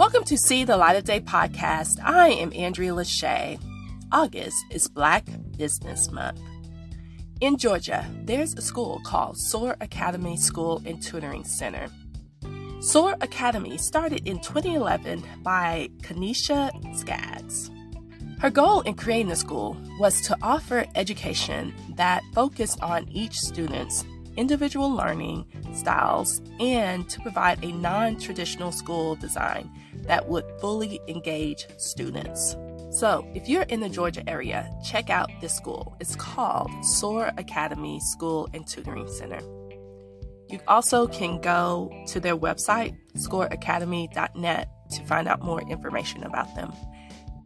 Welcome to See the Light of Day podcast. I am Andrea Lashea. August is Black Business Month. In Georgia, there's a school called SOAR Academy School and Tutoring Center. SOAR Academy started in 2011 by Kanisha Skaggs. Her goal in creating the school was to offer education that focused on each student's individual learning styles and to provide a non traditional school design that would fully engage students. So, if you're in the Georgia area, check out this school. It's called SOAR Academy School and Tutoring Center. You also can go to their website, soaracademy.net, to find out more information about them.